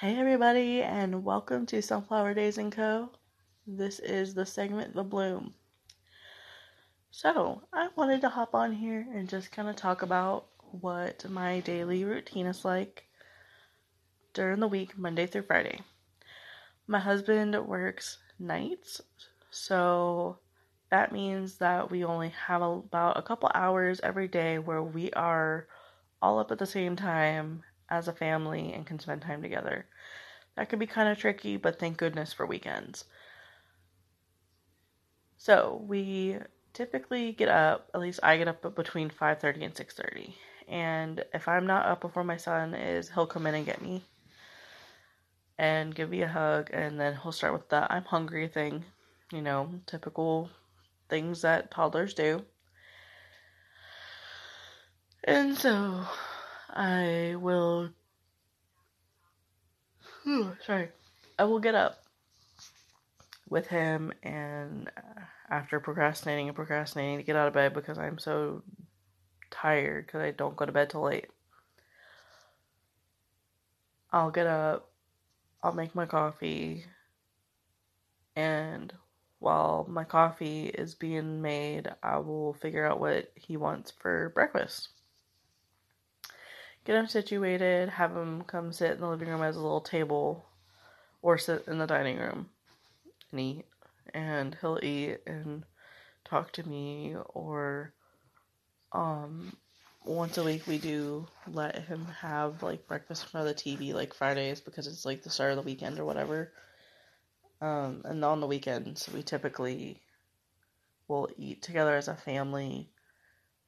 Hey everybody, and welcome to Sunflower Daze and Co. This is the segment The Bloom. So, I wanted to hop on here and just kind of talk about what my daily routine is like during the week, Monday through Friday. My husband works nights, so that means that we only have about a couple hours every day where we are all up at the same time as a family and can spend time together. That could be kind of tricky, but thank goodness for weekends. So, we typically get up, at least I get up between 5:30 and 6:30. And if I'm not up before my son is, he'll come in and get me and give me a hug and then he'll start with the I'm hungry thing, you know, typical things that toddlers do. And so I will. Sorry. I will get up with him and uh, after procrastinating and procrastinating to get out of bed because I'm so tired because I don't go to bed till late. I'll get up, I'll make my coffee, and while my coffee is being made, I will figure out what he wants for breakfast get him situated, have him come sit in the living room as a little table or sit in the dining room and eat. And he'll eat and talk to me or um once a week we do let him have like breakfast in front of the TV like Fridays because it's like the start of the weekend or whatever. Um and on the weekends we typically will eat together as a family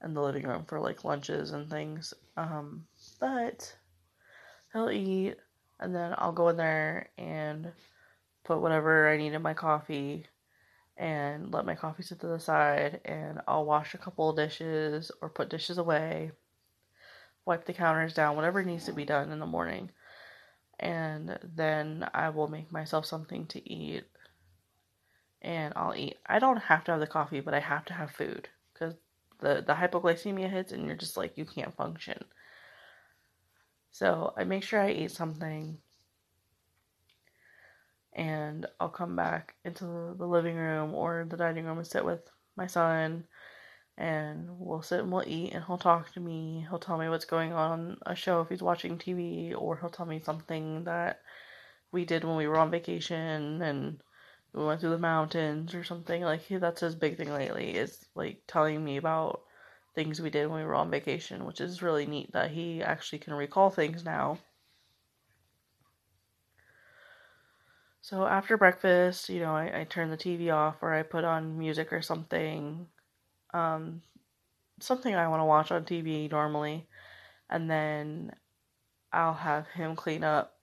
in the living room for like lunches and things. Um, but he'll eat, and then I'll go in there and put whatever I need in my coffee and let my coffee sit to the side, and I'll wash a couple of dishes or put dishes away, wipe the counters down, whatever needs to be done in the morning. And then I will make myself something to eat and I'll eat. I don't have to have the coffee, but I have to have food because the the hypoglycemia hits and you're just like you can't function. So I make sure I eat something and I'll come back into the living room or the dining room and sit with my son and we'll sit and we'll eat and he'll talk to me. He'll tell me what's going on on a show if he's watching TV or he'll tell me something that we did when we were on vacation and we went through the mountains or something. Like that's his big thing lately is like telling me about things we did when we were on vacation, which is really neat that he actually can recall things now. So after breakfast, you know, I, I turn the TV off or I put on music or something. Um, something I want to watch on TV normally. And then I'll have him clean up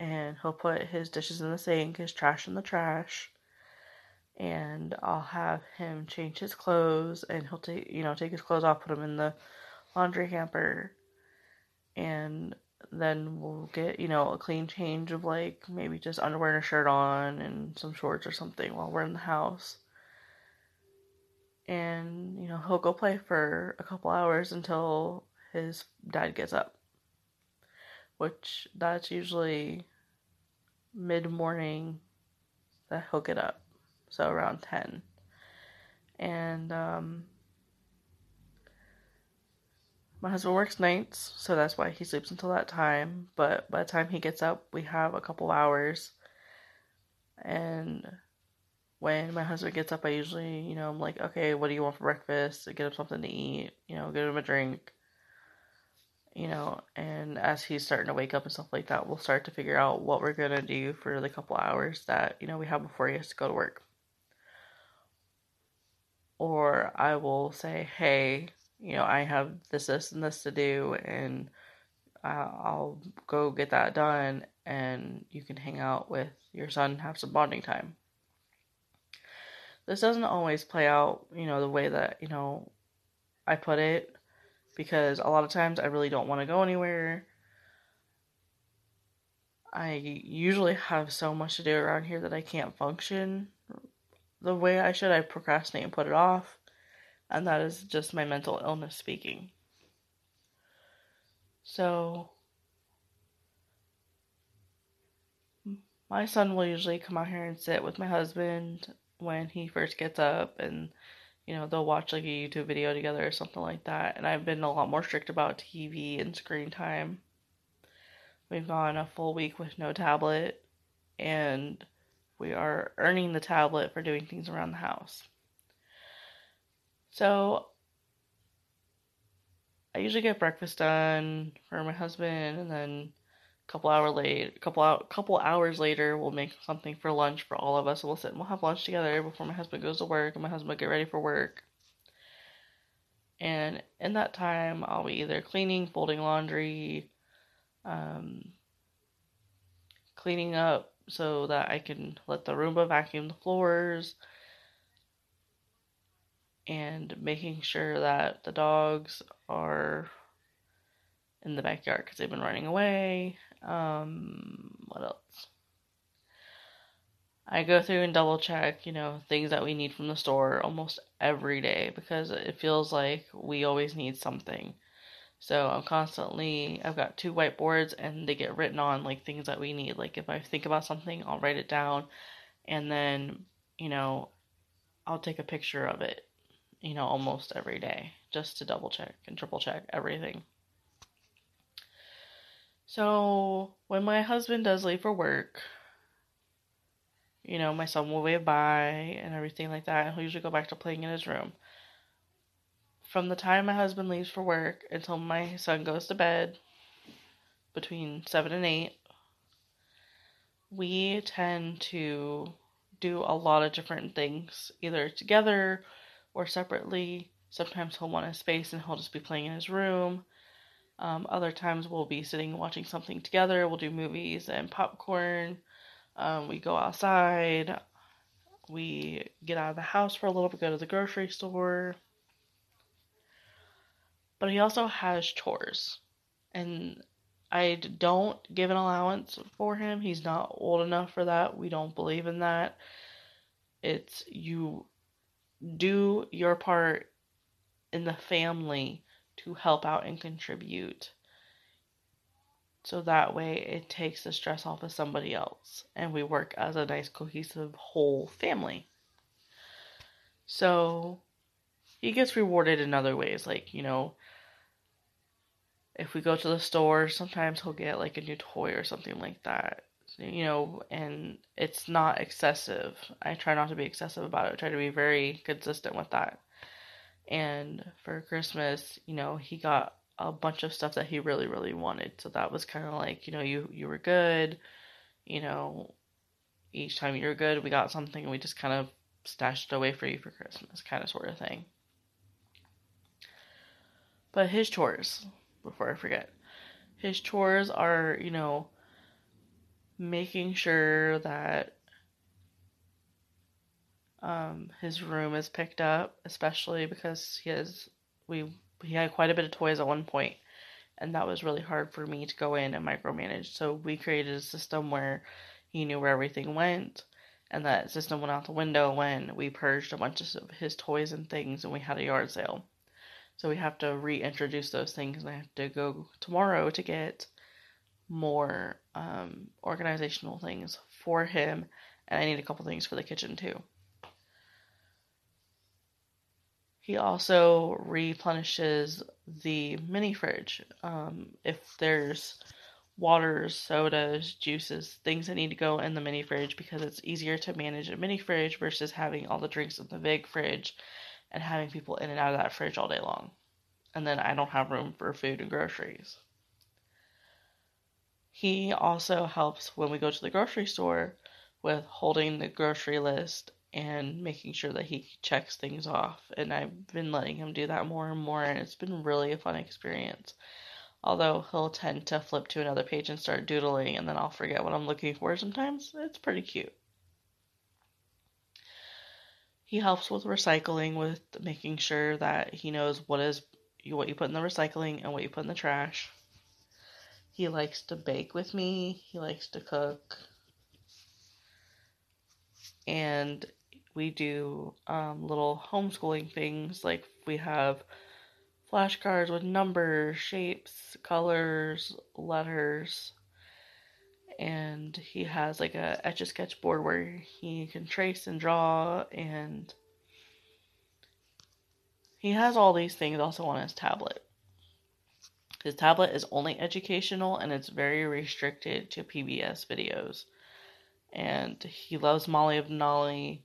and he'll put his dishes in the sink, his trash in the trash, and I'll have him change his clothes and he'll take you know take his clothes off, put them in the laundry hamper, and then we'll get you know a clean change of like maybe just underwear and a shirt on and some shorts or something while we're in the house. And you know he'll go play for a couple hours until his dad gets up which that's usually mid morning that he'll get up, so around 10. And um, my husband works nights, so that's why he sleeps until that time. But by the time he gets up, we have a couple hours. And when my husband gets up, I usually, you know, I'm like, okay, what do you want for breakfast? Get him something to eat, you know, get him a drink you know, and as he's starting to wake up and stuff like that, we'll start to figure out what we're gonna do for the couple hours that, you know, we have before he has to go to work. Or I will say, hey, you know, I have this, this, and this to do, and uh, I'll go get that done, and you can hang out with your son and have some bonding time. This doesn't always play out, you know, the way that, you know, I put it because a lot of times I really don't want to go anywhere. I usually have so much to do around here that I can't function the way I should. I procrastinate and put it off, and that is just my mental illness speaking. So, my son will usually come out here and sit with my husband when he first gets up and you know they'll watch like a youtube video together or something like that and i've been a lot more strict about tv and screen time we've gone a full week with no tablet and we are earning the tablet for doing things around the house so i usually get breakfast done for my husband and then a couple hour late, a couple couple hours later, we'll make something for lunch for all of us. we'll sit and we'll have lunch together before my husband goes to work, and my husband will get ready for work. And in that time, I'll be either cleaning, folding laundry, um, cleaning up so that I can let the Roomba vacuum the floors, and making sure that the dogs are in the backyard because they've been running away. Um, what else? I go through and double check, you know, things that we need from the store almost every day because it feels like we always need something. So I'm constantly, I've got two whiteboards and they get written on like things that we need. Like if I think about something, I'll write it down and then, you know, I'll take a picture of it, you know, almost every day just to double check and triple check everything. So when my husband does leave for work, you know, my son will wave bye and everything like that, he'll usually go back to playing in his room. From the time my husband leaves for work until my son goes to bed, between 7 and 8, we tend to do a lot of different things, either together or separately. Sometimes he'll want a space and he'll just be playing in his room. Um, other times we'll be sitting watching something together. We'll do movies and popcorn. Um, we go outside. We get out of the house for a little bit, go to the grocery store. But he also has chores. And I don't give an allowance for him. He's not old enough for that. We don't believe in that. It's you do your part in the family to help out and contribute. So that way it takes the stress off of somebody else and we work as a nice cohesive whole family. So he gets rewarded in other ways, like, you know, if we go to the store, sometimes he'll get like a new toy or something like that. You know, and it's not excessive. I try not to be excessive about it. I try to be very consistent with that. And for Christmas, you know, he got a bunch of stuff that he really, really wanted. So that was kind of like, you know, you you were good. You know, each time you were good, we got something and we just kind of stashed it away for you for Christmas, kind of sort of thing. But his chores, before I forget, his chores are, you know, making sure that um, his room is picked up, especially because he has we he had quite a bit of toys at one point, and that was really hard for me to go in and micromanage. So we created a system where he knew where everything went, and that system went out the window when we purged a bunch of his toys and things, and we had a yard sale. So we have to reintroduce those things, and I have to go tomorrow to get more um, organizational things for him, and I need a couple things for the kitchen too. He also replenishes the mini fridge. Um, if there's waters, sodas, juices, things that need to go in the mini fridge because it's easier to manage a mini fridge versus having all the drinks in the big fridge and having people in and out of that fridge all day long. And then I don't have room for food and groceries. He also helps when we go to the grocery store with holding the grocery list and making sure that he checks things off. And I've been letting him do that more and more, and it's been really a fun experience. Although he'll tend to flip to another page and start doodling, and then I'll forget what I'm looking for sometimes. It's pretty cute. He helps with recycling, with making sure that he knows what is what you put in the recycling and what you put in the trash. He likes to bake with me. He likes to cook. And we do um, little homeschooling things like we have flashcards with numbers, shapes, colors, letters, and he has like a etch a sketch board where he can trace and draw and he has all these things also on his tablet. His tablet is only educational and it's very restricted to PBS videos. And he loves Molly of Denali.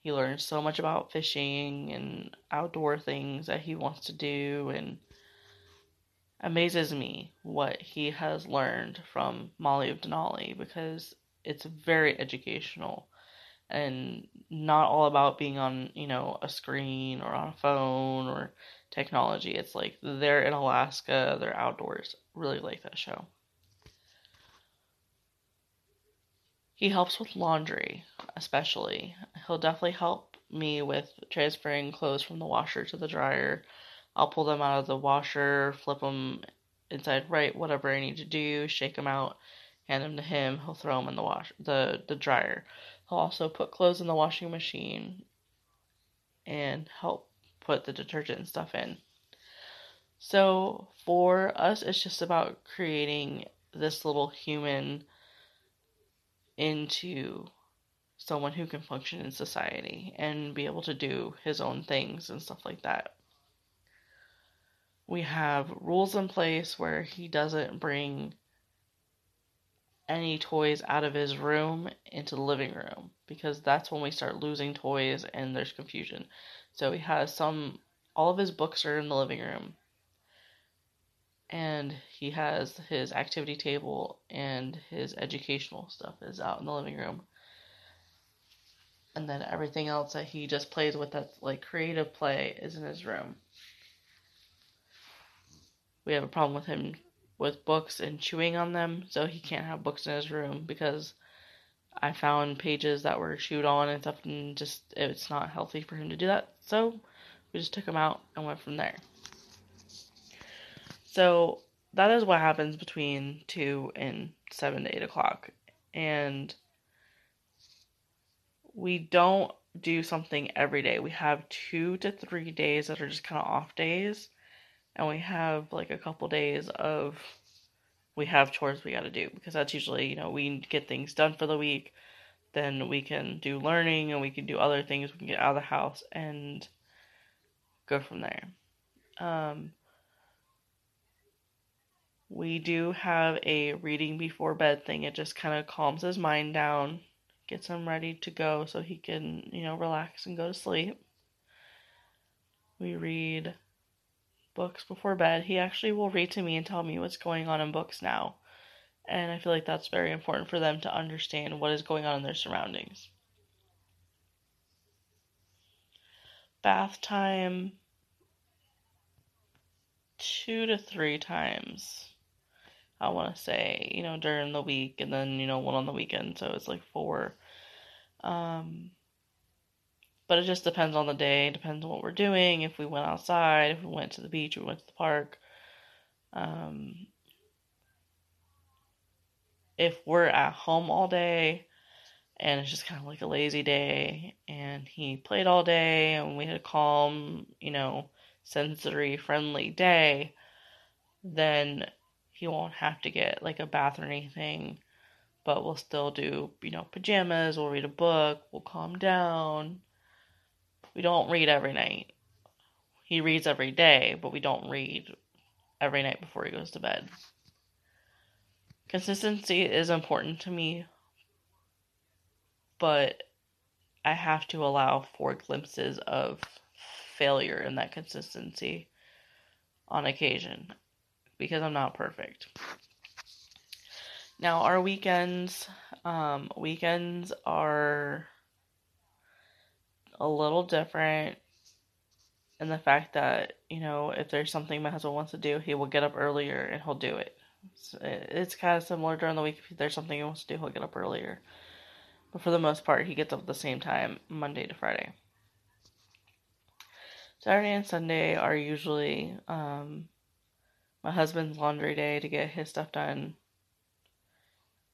He learns so much about fishing and outdoor things that he wants to do and amazes me what he has learned from Molly of Denali because it's very educational and not all about being on, you know, a screen or on a phone or technology. It's like they're in Alaska, they're outdoors. Really like that show. He helps with laundry, especially. He'll definitely help me with transferring clothes from the washer to the dryer I'll pull them out of the washer, flip them inside right, whatever I need to do, shake them out, hand them to him. He'll throw them in the wash, the the dryer. He'll also put clothes in the washing machine and help put the detergent and stuff in. So for us, it's just about creating this little human into someone who can function in society and be able to do his own things and stuff like that we have rules in place where he doesn't bring any toys out of his room into the living room because that's when we start losing toys and there's confusion. So he has some, all of his books are in the living room. And he has his activity table and his educational stuff is out in the living room. And then everything else that he just plays with that's like creative play is in his room we have a problem with him with books and chewing on them, so he can't have books in his room because I found pages that were chewed on and stuff, and just it's not healthy for him to do that. So we just took him out and went from there. So that is what happens between two and seven to eight o'clock, and we don't do something every day. We have two to three days that are just kind of off days and we have like a couple days of we have chores we got to do because that's usually you know we get things done for the week then we can do learning and we can do other things we can get out of the house and go from there. Um, we do have a reading before bed thing it just kind of calms his mind down gets him ready to go so he can you know relax and go to sleep. We read books before bed. He actually will read to me and tell me what's going on in books now. And I feel like that's very important for them to understand what is going on in their surroundings. Bath time two to three times. I want to say, you know, during the week and then, you know, one on the weekend. So it's like four. Um, but it just depends on the day, depends on what we're doing. If we went outside, if we went to the beach, we went to the park. Um, if we're at home all day and it's just kind of like a lazy day and he played all day and we had a calm, you know, sensory friendly day, then he won't have to get like a bath or anything. But we'll still do, you know, pajamas, we'll read a book, we'll calm down we don't read every night. He reads every day, but we don't read every night before he goes to bed. Consistency is important to me, but I have to allow for glimpses of failure in that consistency on occasion because I'm not perfect. Now, our weekends, um, weekends are a little different in the fact that, you know, if there's something my husband wants to do, he will get up earlier and he'll do it. It's, it's kind of similar during the week. If there's something he wants to do, he'll get up earlier. But for the most part, he gets up at the same time, Monday to Friday. Saturday and Sunday are usually um, my husband's laundry day to get his stuff done.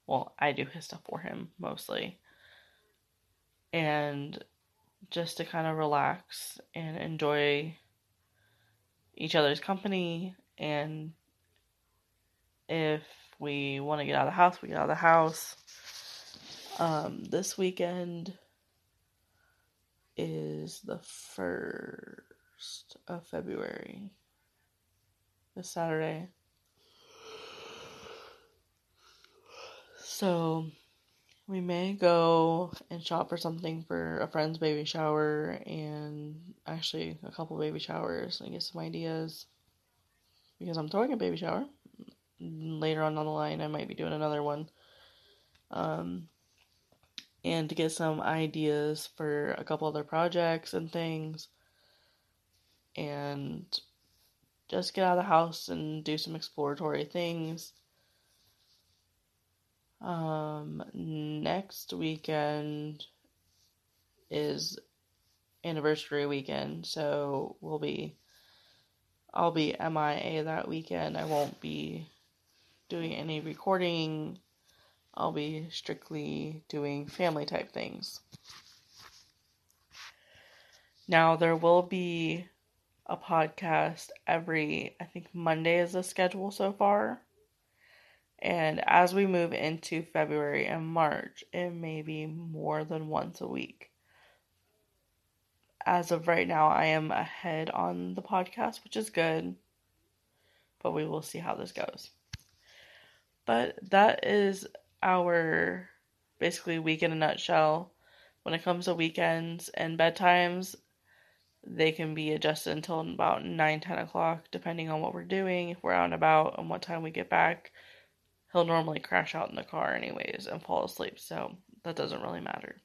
Well, I do his stuff for him mostly. And just to kind of relax and enjoy each other's company. And if we want to get out of the house, we get out of the house. Um, this weekend is the first of February. This Saturday. So we may go and shop for something for a friend's baby shower and actually a couple baby showers and get some ideas because I'm throwing a baby shower. Later on down the line, I might be doing another one. Um, and to get some ideas for a couple other projects and things. And just get out of the house and do some exploratory things. Um, next weekend is anniversary weekend, so we'll be I'll be MIA that weekend. I won't be doing any recording. I'll be strictly doing family type things. Now there will be a podcast every I think Monday is the schedule so far. And as we move into February and March, it may be more than once a week. As of right now, I am ahead on the podcast, which is good, but we will see how this goes. But that is our basically week in a nutshell. When it comes to weekends and bedtimes, they can be adjusted until about 9 10 o'clock, depending on what we're doing, if we're out and about, and what time we get back he'll normally crash out in the car anyways and fall asleep, so that doesn't really matter.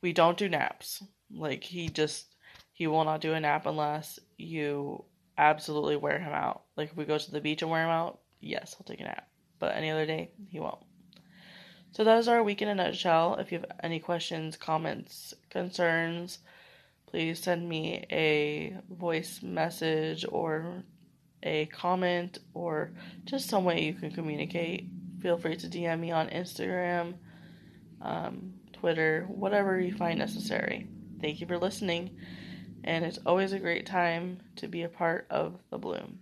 We don't do naps. Like he just he will not do a nap unless you absolutely wear him out. Like if we go to the beach and wear him out, yes, he'll take a nap. But any other day, he won't. So that is our week in a nutshell. If you have any questions, comments, concerns, please send me a voice message or a comment or just some way you can communicate, feel free to DM me on Instagram, um, Twitter, whatever you find necessary. Thank you for listening, and it's always a great time to be a part of the Bloom.